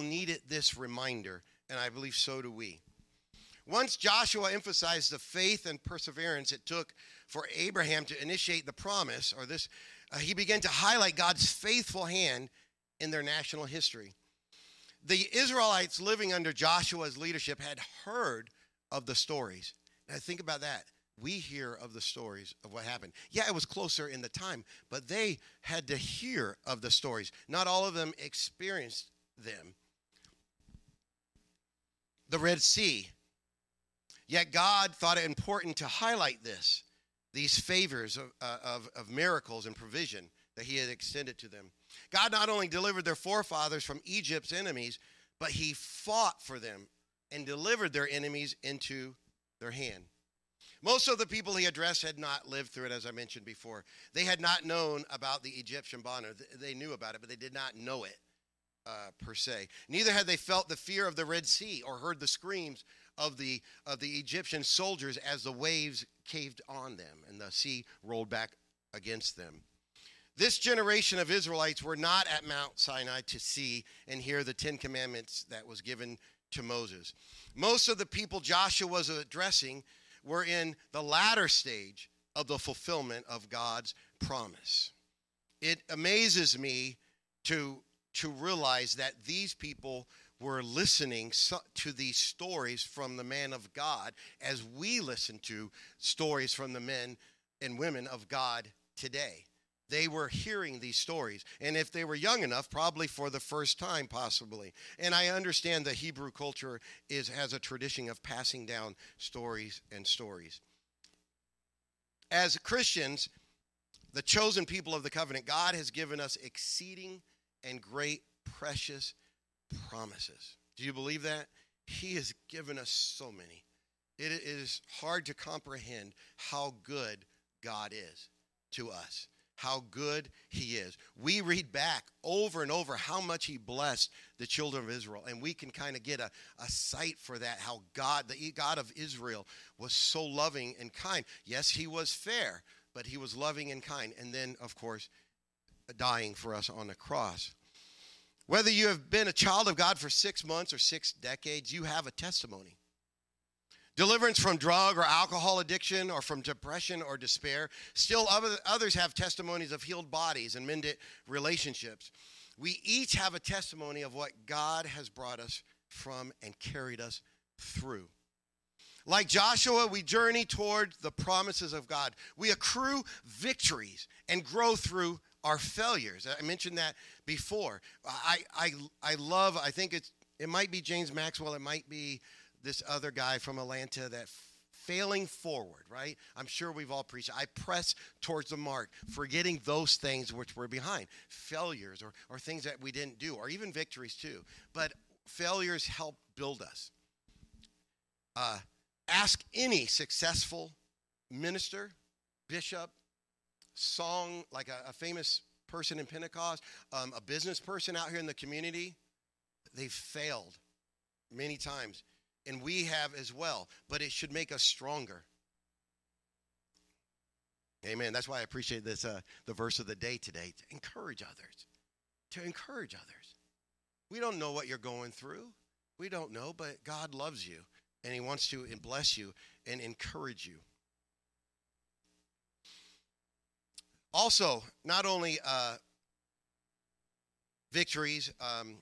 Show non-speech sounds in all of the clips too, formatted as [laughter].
needed this reminder, and I believe so do we. Once Joshua emphasized the faith and perseverance it took for Abraham to initiate the promise, or this, uh, he began to highlight God's faithful hand in their national history. The Israelites living under Joshua's leadership had heard of the stories. Now think about that. We hear of the stories of what happened. Yeah, it was closer in the time, but they had to hear of the stories. Not all of them experienced them. The Red Sea. Yet God thought it important to highlight this, these favors of, uh, of, of miracles and provision that He had extended to them. God not only delivered their forefathers from Egypt's enemies, but He fought for them and delivered their enemies into their hand. Most of the people he addressed had not lived through it, as I mentioned before. They had not known about the Egyptian bondage. They knew about it, but they did not know it uh, per se. Neither had they felt the fear of the Red Sea or heard the screams of the, of the Egyptian soldiers as the waves caved on them and the sea rolled back against them. This generation of Israelites were not at Mount Sinai to see and hear the Ten Commandments that was given to Moses. Most of the people Joshua was addressing were in the latter stage of the fulfillment of God's promise. It amazes me to, to realize that these people were listening to these stories from the man of God as we listen to stories from the men and women of God today. They were hearing these stories. And if they were young enough, probably for the first time, possibly. And I understand the Hebrew culture is, has a tradition of passing down stories and stories. As Christians, the chosen people of the covenant, God has given us exceeding and great, precious promises. Do you believe that? He has given us so many. It is hard to comprehend how good God is to us, how good He is. We read back over and over how much He blessed the children of Israel, and we can kind of get a, a sight for that how God, the God of Israel, was so loving and kind. Yes, He was fair, but He was loving and kind. And then, of course, dying for us on the cross. Whether you have been a child of God for six months or six decades, you have a testimony. Deliverance from drug or alcohol addiction or from depression or despair. Still, others have testimonies of healed bodies and mended relationships. We each have a testimony of what God has brought us from and carried us through. Like Joshua, we journey toward the promises of God. We accrue victories and grow through our failures. I mentioned that before. I, I, I love, I think it's, it might be James Maxwell, it might be this other guy from Atlanta that failing forward, right? I'm sure we've all preached. I press towards the mark, forgetting those things which were behind, failures or, or things that we didn't do, or even victories too. But failures help build us. Uh, ask any successful minister, bishop, song, like a, a famous person in Pentecost, um, a business person out here in the community, they've failed many times. And we have as well, but it should make us stronger. Amen. That's why I appreciate this, uh, the verse of the day today to encourage others. To encourage others. We don't know what you're going through. We don't know, but God loves you and He wants to bless you and encourage you. Also, not only uh, victories um,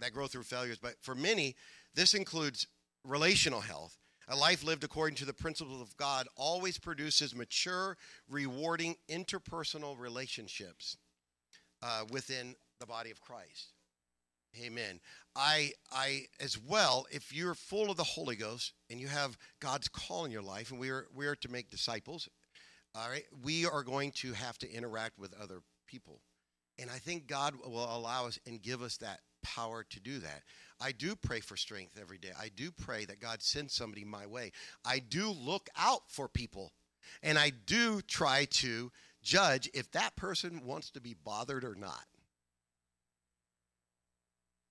that grow through failures, but for many, this includes relational health. A life lived according to the principles of God always produces mature, rewarding interpersonal relationships uh, within the body of Christ. Amen. I, I, as well, if you're full of the Holy Ghost and you have God's call in your life, and we are, we are to make disciples, all right, we are going to have to interact with other people. And I think God will allow us and give us that power to do that. I do pray for strength every day. I do pray that God sends somebody my way. I do look out for people. And I do try to judge if that person wants to be bothered or not.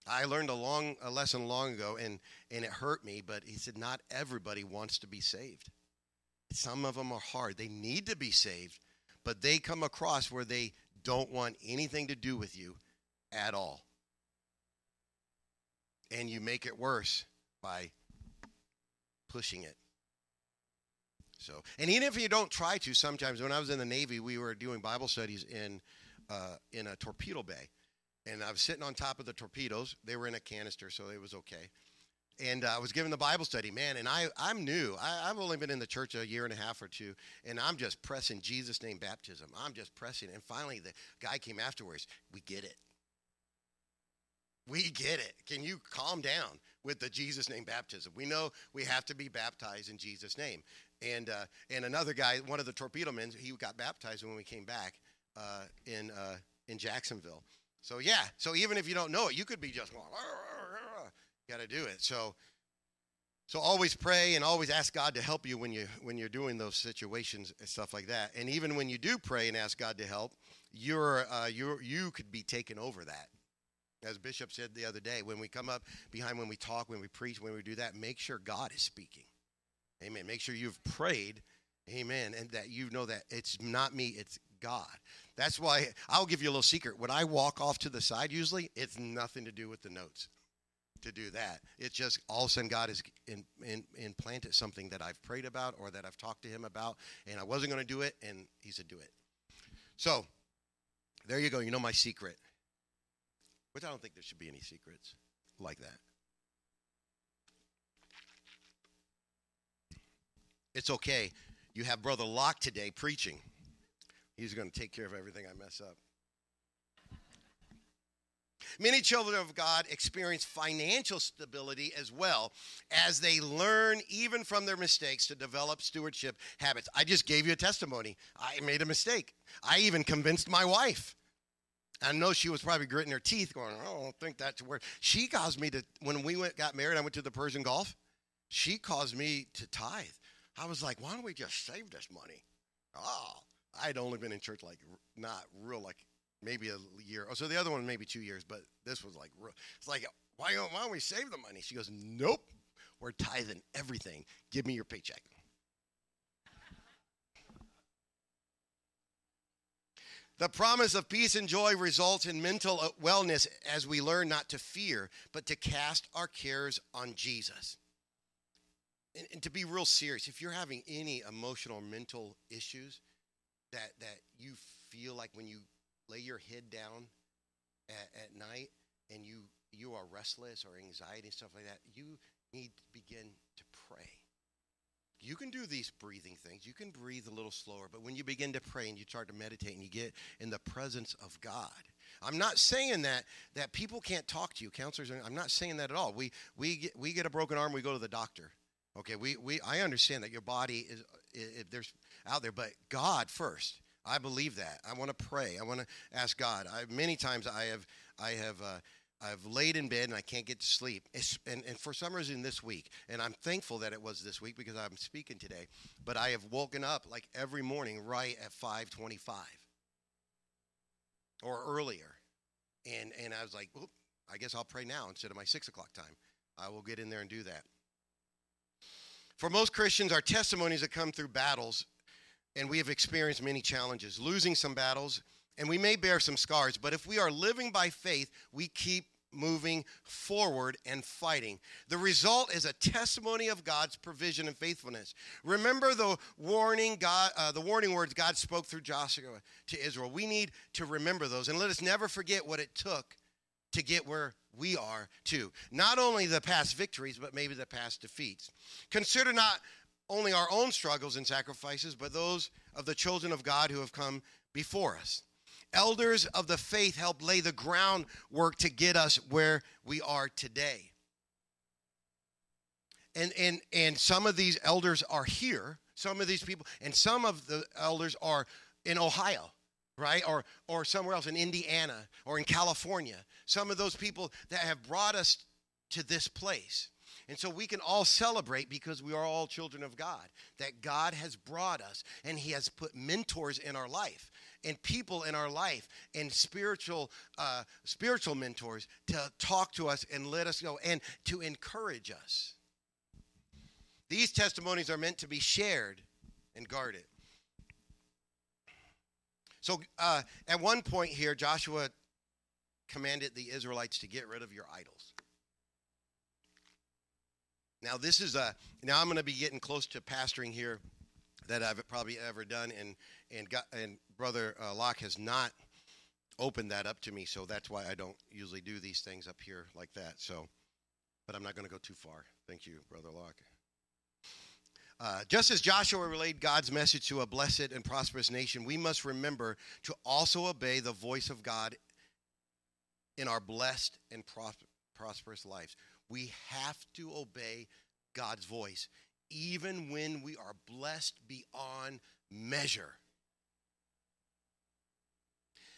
I learned a long a lesson long ago and and it hurt me, but he said not everybody wants to be saved. Some of them are hard. They need to be saved, but they come across where they don't want anything to do with you at all. and you make it worse by pushing it. So, and even if you don't try to, sometimes when I was in the Navy, we were doing Bible studies in uh, in a torpedo bay, and I was sitting on top of the torpedoes. They were in a canister, so it was okay. And uh, I was given the Bible study, man, and I I'm new. I, I've only been in the church a year and a half or two, and I'm just pressing Jesus' name baptism. I'm just pressing, and finally the guy came afterwards. We get it. We get it. Can you calm down with the Jesus name baptism? We know we have to be baptized in Jesus' name. And uh, and another guy, one of the torpedo men, he got baptized when we came back uh, in uh, in Jacksonville. So yeah, so even if you don't know it, you could be just got to do it. So so always pray and always ask God to help you when you when you're doing those situations and stuff like that. And even when you do pray and ask God to help, you're uh, you you could be taken over that. As Bishop said the other day, when we come up behind, when we talk, when we preach, when we do that, make sure God is speaking. Amen. Make sure you've prayed. Amen. And that you know that it's not me, it's God. That's why I'll give you a little secret. When I walk off to the side, usually it's nothing to do with the notes to do that. It's just all of a sudden God has in, in, implanted something that I've prayed about or that I've talked to Him about, and I wasn't going to do it, and He said, do it. So there you go. You know my secret. Which I don't think there should be any secrets like that. It's okay. You have Brother Locke today preaching. He's going to take care of everything I mess up. Many children of God experience financial stability as well as they learn, even from their mistakes, to develop stewardship habits. I just gave you a testimony. I made a mistake. I even convinced my wife I know she was probably gritting her teeth, going, oh, "I don't think that's where." She caused me to. When we went got married, I went to the Persian Gulf. She caused me to tithe. I was like, "Why don't we just save this money?" Oh, I'd only been in church like not real, like maybe a year. Oh, so the other one maybe two years, but this was like. It's like, why don't, why don't we save the money? She goes, "Nope, we're tithing everything. Give me your paycheck." The promise of peace and joy results in mental uh, wellness as we learn not to fear, but to cast our cares on Jesus. And, and, to be real serious, if you're having any emotional mental issues that, that you feel like when you lay your head down at, at night and you, you are restless or anxiety and stuff like that, you need to begin to pray you can do these breathing things. You can breathe a little slower, but when you begin to pray and you start to meditate and you get in the presence of God, I'm not saying that that people can't talk to you, counselors. I'm not saying that at all. We we get, we get a broken arm, we go to the doctor. Okay, we we I understand that your body is if there's out there, but God first. I believe that. I want to pray. I want to ask God. I, many times I have I have. Uh, I've laid in bed and I can't get to sleep. And, and for some reason this week, and I'm thankful that it was this week because I'm speaking today, but I have woken up like every morning right at 525 or earlier. And, and I was like, well, I guess I'll pray now instead of my 6 o'clock time. I will get in there and do that. For most Christians, our testimonies that come through battles, and we have experienced many challenges, losing some battles, and we may bear some scars, but if we are living by faith, we keep moving forward and fighting. The result is a testimony of God's provision and faithfulness. Remember the warning God uh, the warning words God spoke through Joshua to Israel. We need to remember those and let us never forget what it took to get where we are too. Not only the past victories, but maybe the past defeats. Consider not only our own struggles and sacrifices, but those of the children of God who have come before us elders of the faith help lay the groundwork to get us where we are today. And, and, and some of these elders are here, some of these people, and some of the elders are in Ohio, right? Or, or somewhere else in Indiana or in California. Some of those people that have brought us to this place. And so we can all celebrate because we are all children of God, that God has brought us and He has put mentors in our life and people in our life and spiritual uh, spiritual mentors to talk to us and let us go and to encourage us. These testimonies are meant to be shared and guarded. So uh, at one point here, Joshua commanded the Israelites to get rid of your idols. Now, this is a, now I'm going to be getting close to pastoring here that I've probably ever done, and, and, got, and Brother uh, Locke has not opened that up to me, so that's why I don't usually do these things up here like that. So, but I'm not going to go too far. Thank you, Brother Locke. Uh, just as Joshua relayed God's message to a blessed and prosperous nation, we must remember to also obey the voice of God in our blessed and prosperous lives. We have to obey God's voice, even when we are blessed beyond measure.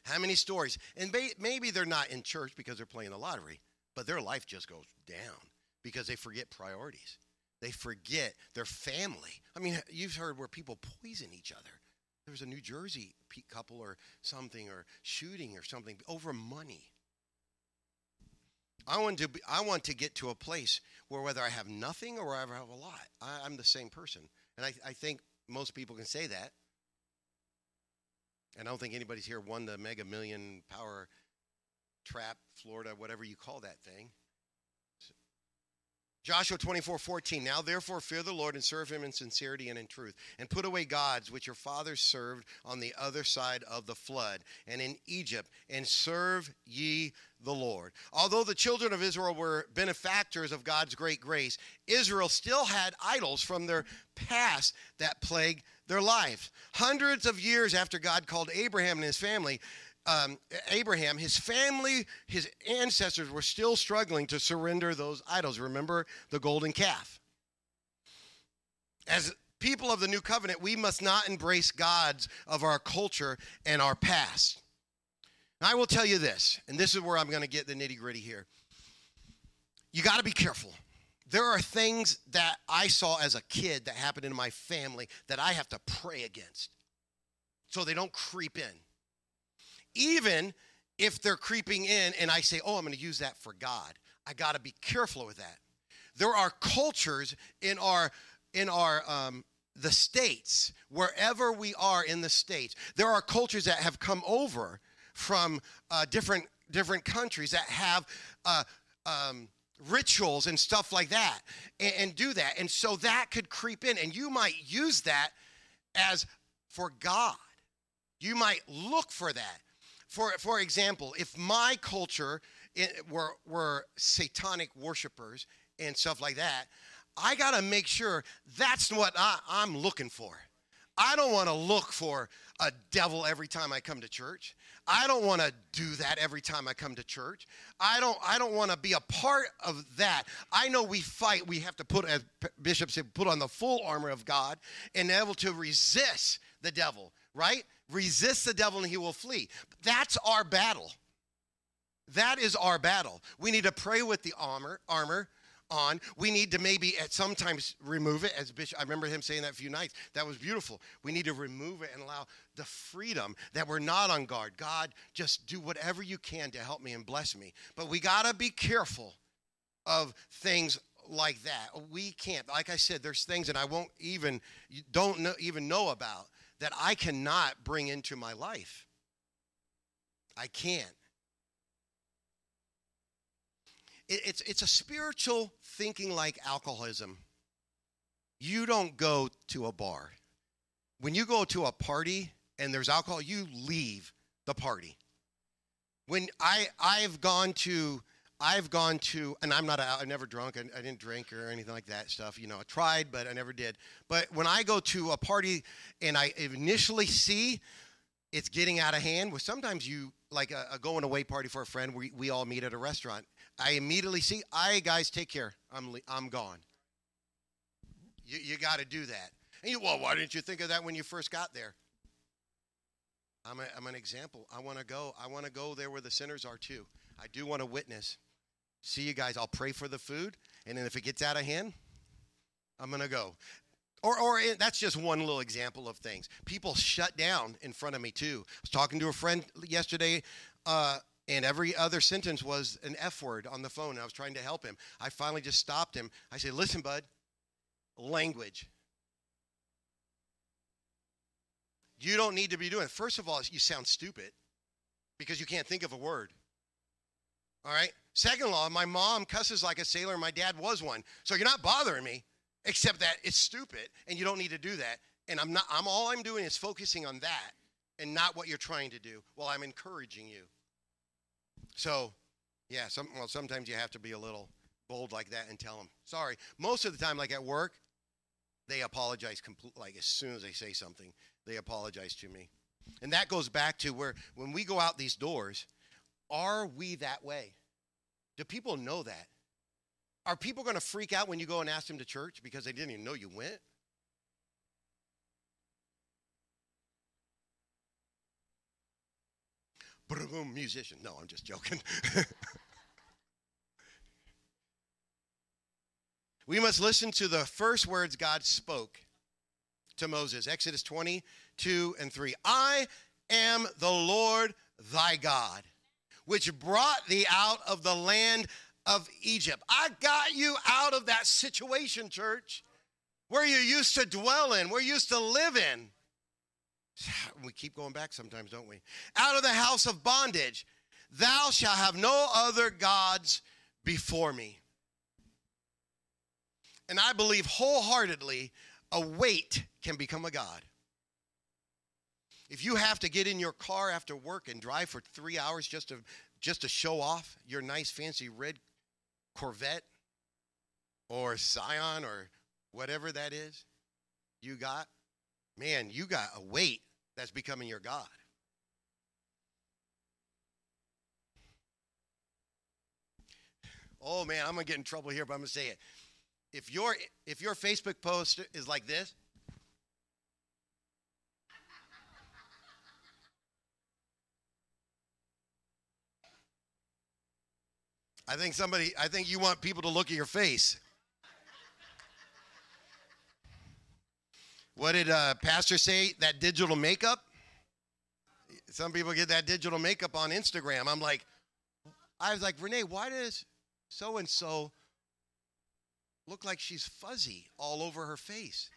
How many stories? And maybe they're not in church because they're playing the lottery, but their life just goes down because they forget priorities. They forget their family. I mean, you've heard where people poison each other. There was a New Jersey couple or something, or shooting or something over money. I want to be, I want to get to a place where whether I have nothing or I ever have a lot, I, am the same person. And I, I think most people can say that. And I don't think anybody's here won the mega million power trap, Florida, whatever you call that thing. Joshua 24, 14. Now therefore fear the Lord and serve him in sincerity and in truth, and put away gods which your fathers served on the other side of the flood and in Egypt, and serve ye the Lord. Although the children of Israel were benefactors of God's great grace, Israel still had idols from their past that plagued their life. Hundreds of years after God called Abraham and his family, um, Abraham, his family, his ancestors were still struggling to surrender those idols. Remember the golden calf. As people of the new covenant, we must not embrace gods of our culture and our past. Now, I will tell you this, and this is where I'm going to get the nitty gritty here. You got to be careful. There are things that I saw as a kid that happened in my family that I have to pray against so they don't creep in even if they're creeping in and I say, oh, I'm going to use that for God. I got to be careful with that. There are cultures in our in our um, the states, wherever we are in the states, there are cultures that have come over from uh, different different countries that have uh, um, rituals and stuff like that, and, and do that, and so that could creep in, and you might use that as for God. You might look for that. For, for example, if my culture eh, were, were satanic worshipers and stuff like that, I got to make sure that's what I, I'm looking for. I don't want to look for a devil every time I come to church. I don't want to do that every time I come to church. I don't I don't want to be a part of that. I know we fight, we have to put as Bishop said put on the full armor of God and able to resist the devil, right? Resist the devil and he will flee. That's our battle. That is our battle. We need to pray with the armor, armor on. We need to maybe at sometimes remove it. As Bishop, I remember him saying that a few nights. That was beautiful. We need to remove it and allow the freedom that we're not on guard. God, just do whatever you can to help me and bless me. But we got to be careful of things like that. We can't. Like I said, there's things that I won't even don't know, even know about that I cannot bring into my life. I can't. It, it's, it's a spiritual thinking like alcoholism. You don't go to a bar. When you go to a party and there's alcohol, you leave the party. When I, I've gone to I've gone to, and I'm not, I never drunk, I, I, didn't drink or anything like that stuff. You know, I tried, but I never did. But when I go to a party and I initially see it's getting out of hand, well, sometimes you, like a, a going away party for a friend, we, we all meet at a restaurant. I immediately see, I guys, take care. I'm, I'm gone. You, you got to do that. And you, well, why didn't you think of that when you first got there? I'm, a, I'm an example. I want to go. I want to go there where the sinners are too. I do want to witness. See you guys. I'll pray for the food, and then if it gets out of hand, I'm gonna go. Or, or that's just one little example of things. People shut down in front of me too. I was talking to a friend yesterday, uh, and every other sentence was an F word on the phone. And I was trying to help him. I finally just stopped him. I said, "Listen, bud, language. You don't need to be doing it. First of all, you sound stupid because you can't think of a word. All right? Second law, my mom cusses like a sailor, my dad was one. So you're not bothering me, except that it's stupid and you don't need to do that. And I'm not, I'm all I'm doing is focusing on that and not what you're trying to do while I'm encouraging you. So, yeah, some, well, sometimes you have to be a little bold like that and tell them, sorry. Most of the time, like at work, they apologize completely, like as soon as they say something, they apologize to me. And that goes back to where when we go out these doors, are we that way? Do people know that? Are people going to freak out when you go and ask them to church because they didn't even know you went? Boom, musician. No, I'm just joking. [laughs] we must listen to the first words God spoke to Moses Exodus 22 and 3. I am the Lord thy God which brought thee out of the land of Egypt. I got you out of that situation, church, where you used to dwell in, where you used to live in. [sighs] We keep going back sometimes, don't we? Out of the house of bondage. Thou shalt have no other gods before me. And I believe wholeheartedly a weight can become a God. If you have to get in your car after work and drive for three hours just to just to show off your nice fancy red Corvette or Scion or whatever that is you got, man, you got a weight that's becoming your God. Oh man, I'm gonna get in trouble here, but I'm gonna say it. If your if your Facebook post is like this, I think somebody, I think you want people to look at your face. What did uh, Pastor say? That digital makeup? Some people get that digital makeup on Instagram. I'm like, I was like, Renee, why does so and so look like she's fuzzy all over her face?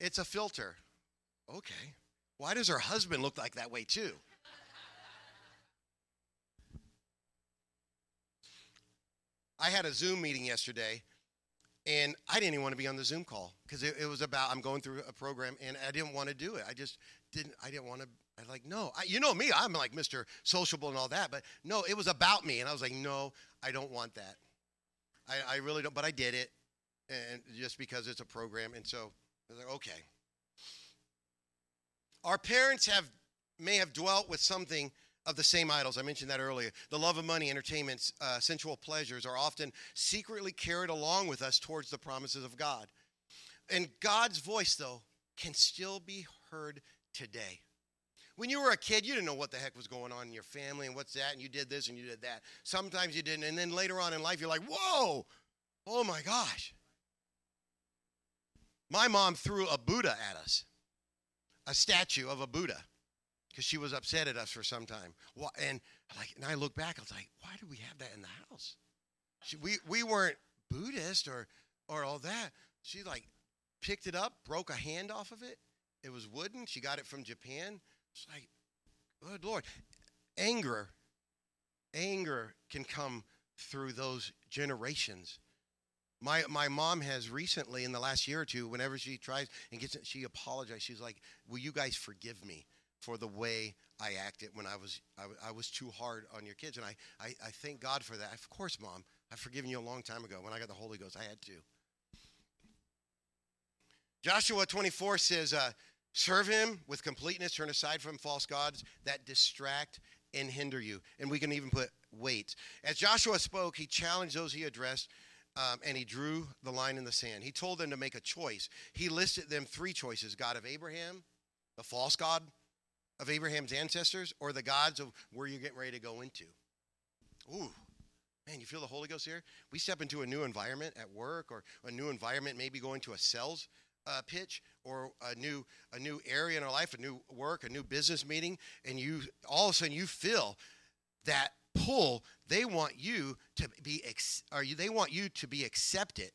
It's a filter. Okay. Why does her husband look like that way too? I had a Zoom meeting yesterday, and I didn't even want to be on the Zoom call because it, it, was about I'm going through a program, and I didn't want to do it. I just didn't. I didn't want to. I like no. I, you know me. I'm like Mr. Sociable and all that, but no, it was about me, and I was like, no, I don't want that. I, I really don't. But I did it, and just because it's a program, and so I was like, okay. Our parents have may have dwelt with something of the same idols. I mentioned that earlier. The love of money, entertainment, uh, sensual pleasures are often secretly carried along with us towards the promises of God. And God's voice, though, can still be heard today. When you were a kid, you didn't know what the heck was going on in your family and what's that, and you did this and you did that. Sometimes you didn't. And then later on in life, you're like, whoa, oh my gosh. My mom threw a Buddha at us, a statue of a Buddha because she was upset at us for some time. And like, and I look back, I was like, why do we have that in the house? She, we we weren't Buddhist or or all that. She like picked it up, broke a hand off of it. It was wooden. She got it from Japan. It's like, good Lord, anger, anger can come through those generations. My my mom has recently, in the last year or two, whenever she tries and gets it, she apologized. She's like, "Will you guys forgive me?" For the way I acted when I was I, I was too hard on your kids, and I, I I thank God for that. Of course, Mom, I've forgiven you a long time ago. When I got the Holy Ghost, I had to. Joshua 24 says, uh, "Serve Him with completeness. Turn aside from false gods that distract and hinder you." And we can even put weight. As Joshua spoke, he challenged those he addressed. Um, and he drew the line in the sand. He told them to make a choice. He listed them three choices God of Abraham, the false God of Abraham's ancestors or the gods of where you're getting ready to go into? Ooh, man, you feel the Holy Ghost here? We step into a new environment at work or a new environment, maybe going to a sales uh, pitch or a new a new area in our life, a new work, a new business meeting, and you all of a sudden you feel that pull. They want you to be, ex- or you, they want you to be accepted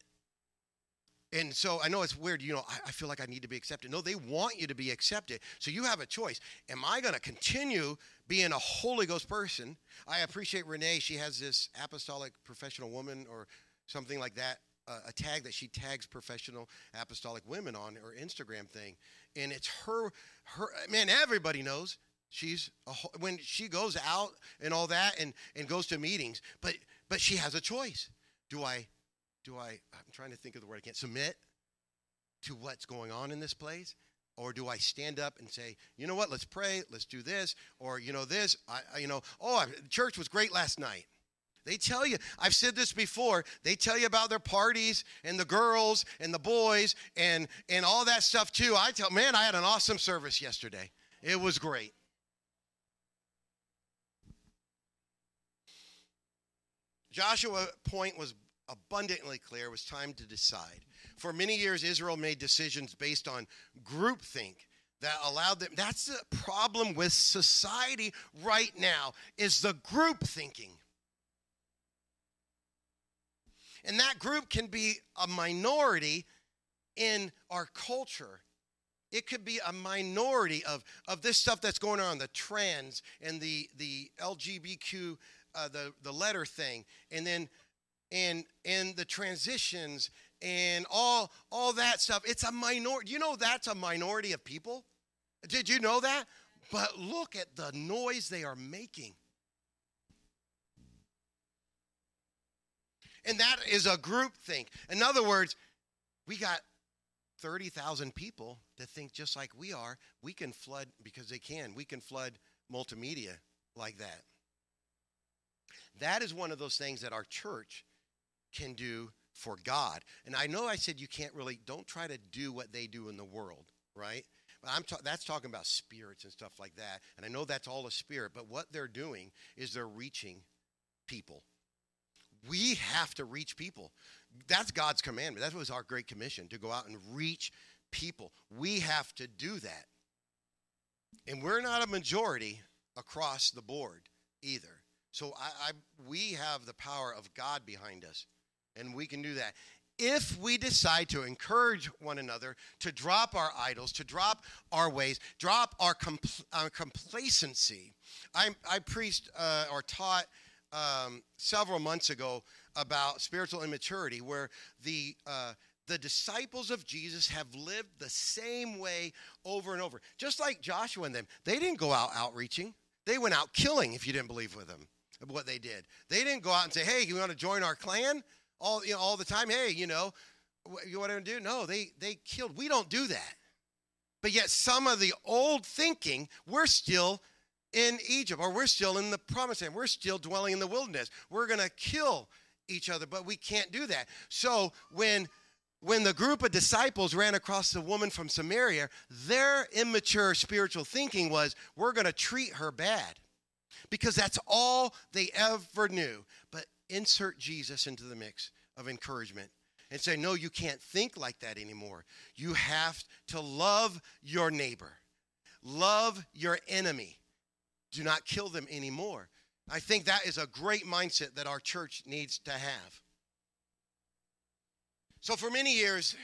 and so I know it's weird, you know, I, I, feel like I need to be accepted. No, they want you to be accepted. So you have a choice. Am I going to continue being a Holy Ghost person? I appreciate Renee. She has this apostolic professional woman or something like that, a tag that she tags professional apostolic women on her Instagram thing. And it's her, her, man, everybody knows she's a, when she goes out and all that and, and goes to meetings, but, but she has a choice. Do I do I, I'm trying to think of the word I can't, submit to what's going on in this place? Or do I stand up and say, you know what, let's pray, let's do this, or you know this, I, you know, oh, church was great last night. They tell you, I've said this before, they tell you about their parties and the girls and the boys and, and all that stuff too. I tell, man, I had an awesome service yesterday. It was great. Joshua point was abundantly clear it was time to decide. For many years, Israel made decisions based on groupthink that allowed them. That's the problem with society right now is the group thinking. And that group can be a minority in our culture. It could be a minority of, of this stuff that's going on, the trans and the, the LGBTQ, uh, the, the letter thing. And then and and the transitions and all all that stuff. It's a minority you know that's a minority of people? Did you know that? But look at the noise they are making. And that is a group think. In other words we got 30,000 people that think just like we are. We can flood because they can we can flood multimedia like that. That is one of those things that our church can do for God. And I know I said you can't really, don't try to do what they do in the world, right? But I'm ta- that's talking about spirits and stuff like that. And I know that's all a spirit, but what they're doing is they're reaching people. We have to reach people. That's God's commandment. That was our great commission to go out and reach people. We have to do that. And we're not a majority across the board either. So I, I, we have the power of God behind us and we can do that. If we decide to encourage one another to drop our idols, to drop our ways, drop our, compl- our complacency. I, I preached uh, or taught um, several months ago about spiritual immaturity, where the uh, the disciples of Jesus have lived the same way over and over. Just like Joshua and them, they didn't go out outreaching; they went out killing. If you didn't believe with them, what they did, they didn't go out and say, "Hey, you want to join our clan?" All you know all the time. Hey, you know, what, you want to do? No, they they killed. We don't do that. But yet, some of the old thinking, we're still in Egypt, or we're still in the promised land. We're still dwelling in the wilderness. We're going to kill each other, but we can't do that. So when when the group of disciples ran across the woman from Samaria, their immature spiritual thinking was, we're going to treat her bad. Because that's all they ever knew. But insert Jesus into the mix of encouragement and say, no, you can't think like that anymore. You have to love your neighbor, love your enemy. Do not kill them anymore. I think that is a great mindset that our church needs to have. So for many years,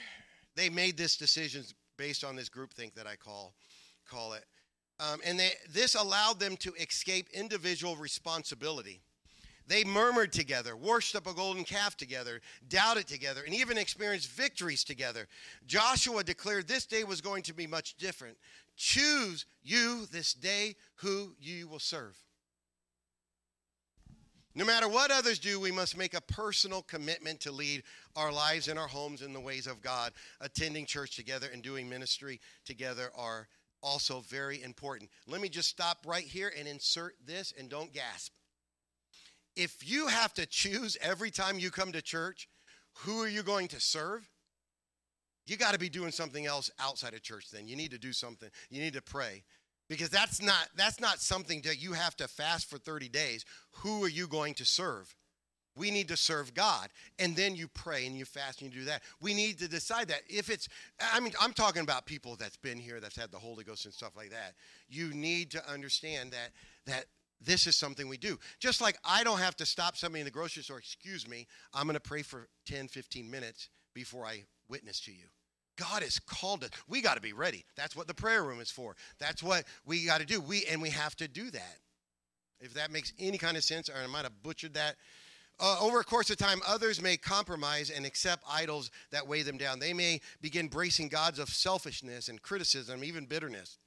they made this decision based on this groupthink that I call call it, um, and they, this allowed them to escape individual responsibility. They murmured together, worshiped a golden calf together, doubted together, and even experienced victories together. Joshua declared this day was going to be much different. Choose you this day who you will serve. No matter what others do, we must make a personal commitment to lead our lives and our homes in the ways of God. Attending church together and doing ministry together are also very important. Let me just stop right here and insert this and don't gasp if you have to choose every time you come to church, who are you going to serve? You got to be doing something else outside of church then. You need to do something. You need to pray. Because that's not that's not something that you have to fast for 30 days. Who are you going to serve? We need to serve God. And then you pray and you fast and you do that. We need to decide that. If it's, I mean, I'm talking about people that's been here, that's had the Holy Ghost and stuff like that. You need to understand that that this is something we do. Just like I don't have to stop somebody in the grocery store, excuse me, I'm going to pray for 10, 15 minutes before I witness to you. God has called us. We got to be ready. That's what the prayer room is for. That's what we got to do. We and we have to do that. If that makes any kind of sense, or I might have butchered that. Uh, over a course of time, others may compromise and accept idols that weigh them down. They may begin bracing gods of selfishness and criticism, even bitterness.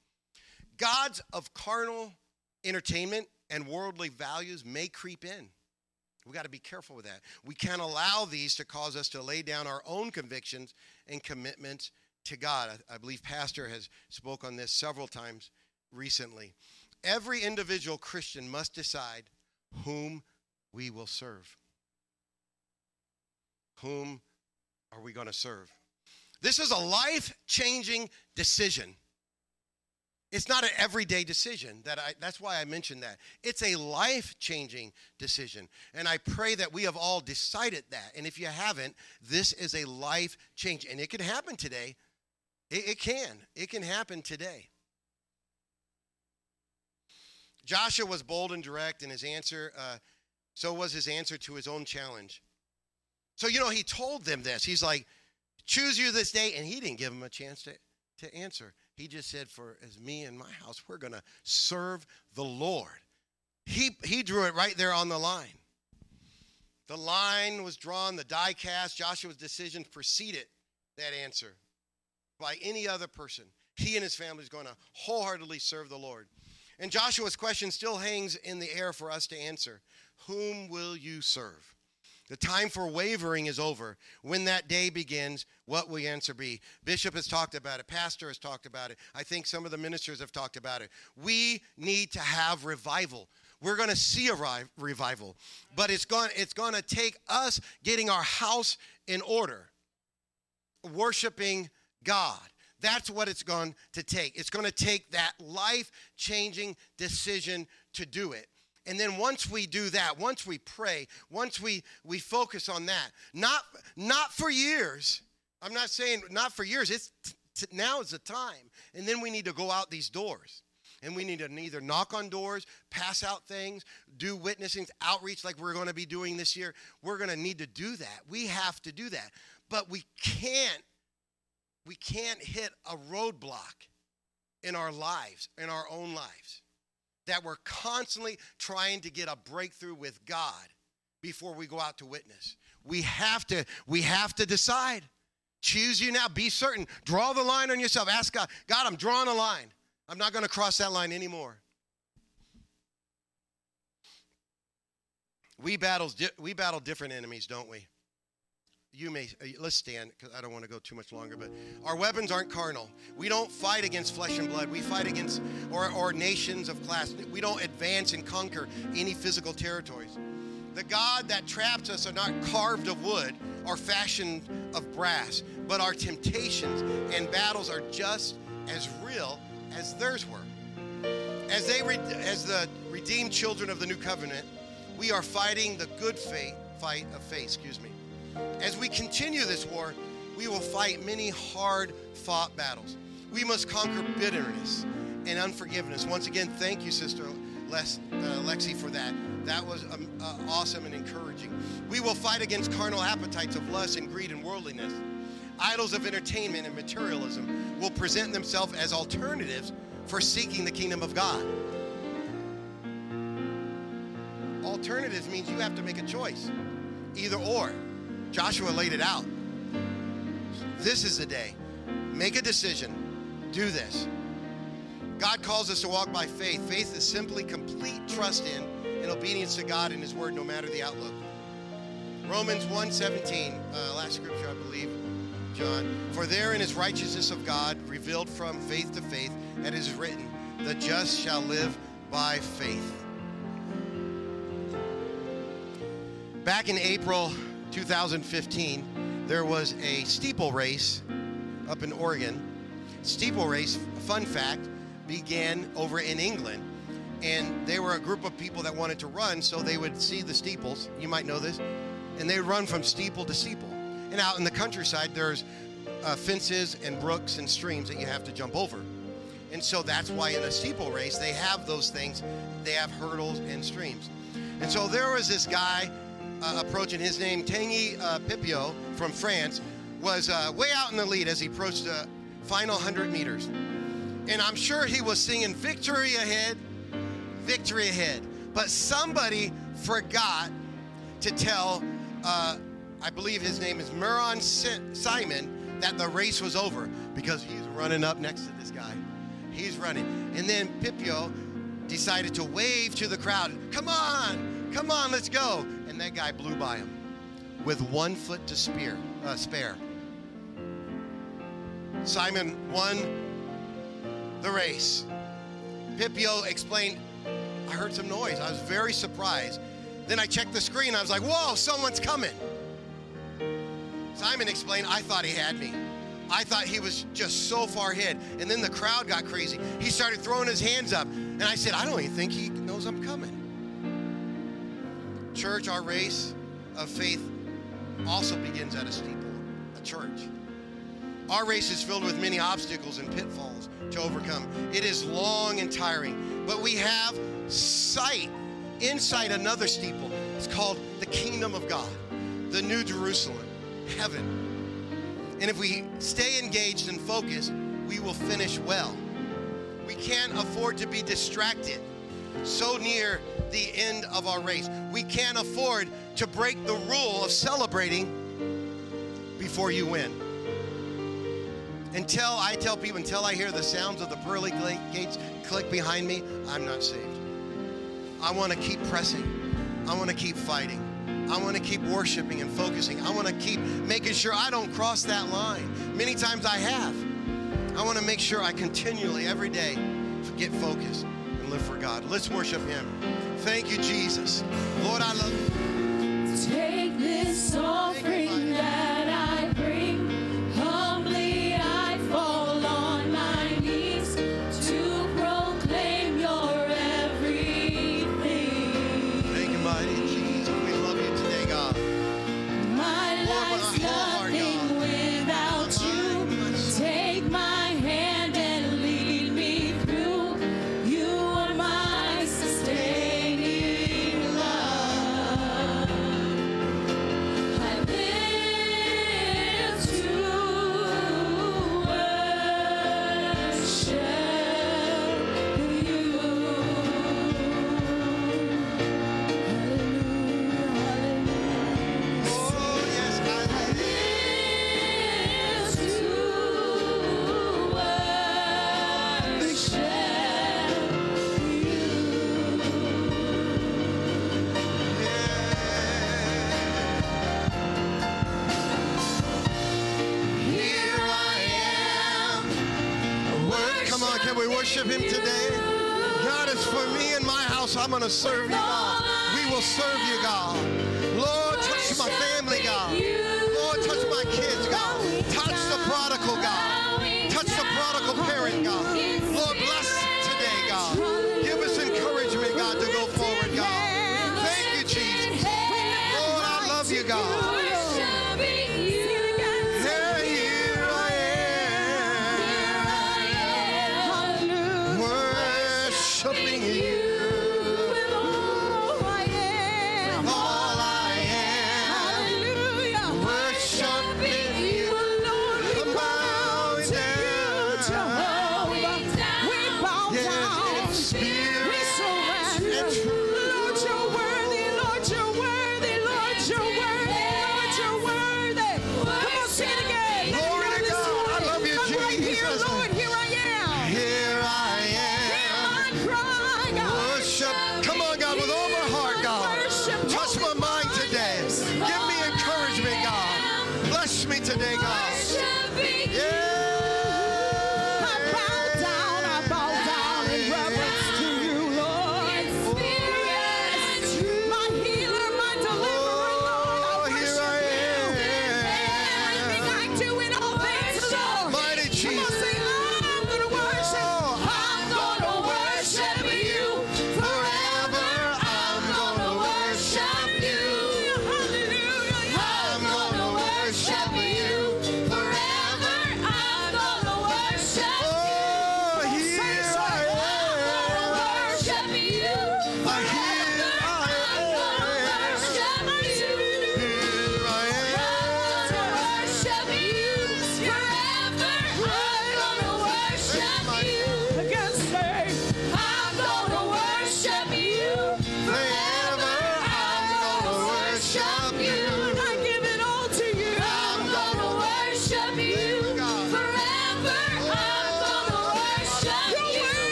Gods of carnal entertainment and worldly values may creep in. We got to be careful with that. We can't allow these to cause us to lay down our own convictions and commitments to God. I, I believe Pastor has spoke on this several times recently. Every individual Christian must decide whom we will serve. Whom are we going to serve? This is a life changing decision. It's not an everyday decision. That I, that's why I mentioned that. It's a life changing decision. And I pray that we have all decided that. And if you haven't, this is a life change. And it can happen today. It, it can. It can happen today. Joshua was bold and direct in his answer. Uh, so was his answer to his own challenge. So, you know, he told them this. He's like, choose you this day. And he didn't give them a chance to, to answer. He just said, for as me and my house, we're going to serve the Lord. He, he drew it right there on the line. The line was drawn, the die cast. Joshua's decision preceded that answer by any other person. He and his family is going to wholeheartedly serve the Lord. And Joshua's question still hangs in the air for us to answer Whom will you serve? The time for wavering is over. When that day begins, what will answer be? Bishop has talked about it. Pastor has talked about it. I think some of the ministers have talked about it. We need to have revival. We're going to see a revival, but it's going it's going to take us getting our house in order, worshiping God. That's what it's going to take. It's going to take that life changing decision to do it. And then once we do that, once we pray, once we, we focus on that, not, not for years, I'm not saying not for years, it's t- now is the time. And then we need to go out these doors. And we need to either knock on doors, pass out things, do witnessing, outreach like we're going to be doing this year. We're going to need to do that. We have to do that. But we can't we can't hit a roadblock in our lives, in our own lives, that we're constantly trying to get a breakthrough with God before we go out to witness. We have to, we have to decide. Choose you now. Be certain. Draw the line on yourself. Ask God, God, I'm drawing a line. I'm not going to cross that line anymore. We battle, we battle different enemies, don't we? You may uh, let's stand because i don't want to go too much longer but our weapons aren't carnal. We don't fight against flesh and blood. We fight against or, or nations of class. We don't advance and conquer any physical territories. The god that traps us are not carved of wood or fashioned of brass but our temptations and battles are just as real as theirs were. As they as the redeemed children of the new covenant we are fighting the good faith fight of faith excuse me as we continue this war, we will fight many hard fought battles. We must conquer bitterness and unforgiveness. Once again, thank you, Sister Les, uh, Lexi, for that. That was um, uh, awesome and encouraging. We will fight against carnal appetites of lust and greed and worldliness. Idols of entertainment and materialism will present themselves as alternatives for seeking the kingdom of God. Alternatives means you have to make a choice, either or. Joshua laid it out. This is the day. Make a decision. Do this. God calls us to walk by faith. Faith is simply complete trust in and obedience to God and His Word, no matter the outlook. Romans 1:17, uh, last scripture, I believe, John. For therein is righteousness of God revealed from faith to faith, as is written, the just shall live by faith. Back in April 2015, there was a steeple race up in Oregon. Steeple race, fun fact, began over in England. And they were a group of people that wanted to run, so they would see the steeples. You might know this. And they would run from steeple to steeple. And out in the countryside, there's uh, fences and brooks and streams that you have to jump over. And so that's why in a steeple race, they have those things. They have hurdles and streams. And so there was this guy uh, approaching his name, Tanguy uh, Pepiot from France, was uh, way out in the lead as he approached the final 100 meters. And I'm sure he was singing victory ahead, victory ahead. But somebody forgot to tell, uh, I believe his name is Meron Simon, that the race was over because he's running up next to this guy. He's running. And then Pepiot decided to wave to the crowd, Come on, come on, let's go. That guy blew by him with one foot to spear, uh, spare. Simon won the race. Pepiot explained, I heard some noise. I was very surprised. Then I checked the screen. I was like, whoa, someone's coming. Simon explained, I thought he had me. I thought he was just so far ahead. And then the crowd got crazy. He started throwing his hands up. And I said, I don't even think he knows I'm coming. Church, our race of faith also begins at a steeple, a church. Our race is filled with many obstacles and pitfalls to overcome. It is long and tiring, but we have sight inside another steeple. It's called the kingdom of God, the New Jerusalem, heaven. And if we stay engaged and focused, we will finish well. We can't afford to be distracted so near the end of our race. We can't afford to break the rule of celebrating before you win. Until I tell people, until I hear the sounds of the pearly gates click behind me, I'm not saved. I want to keep pressing. I want to keep fighting. I want to keep worshiping and focusing. I want to keep making sure I don't cross that line. Many times I have. I want to make sure I continually, every day, get focused and live for God. Let's worship Him. Thank you, Jesus. Lord, I love you. Take this offering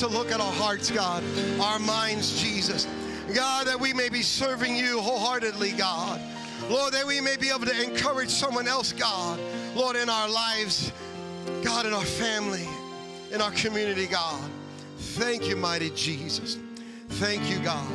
to look at our hearts, God, our minds, Jesus. God, that we may be serving you wholeheartedly, God. Lord, that we may be able to encourage someone else, God. Lord, in our lives, God, in our family, in our community, God. Thank you, mighty Jesus. Thank you, God.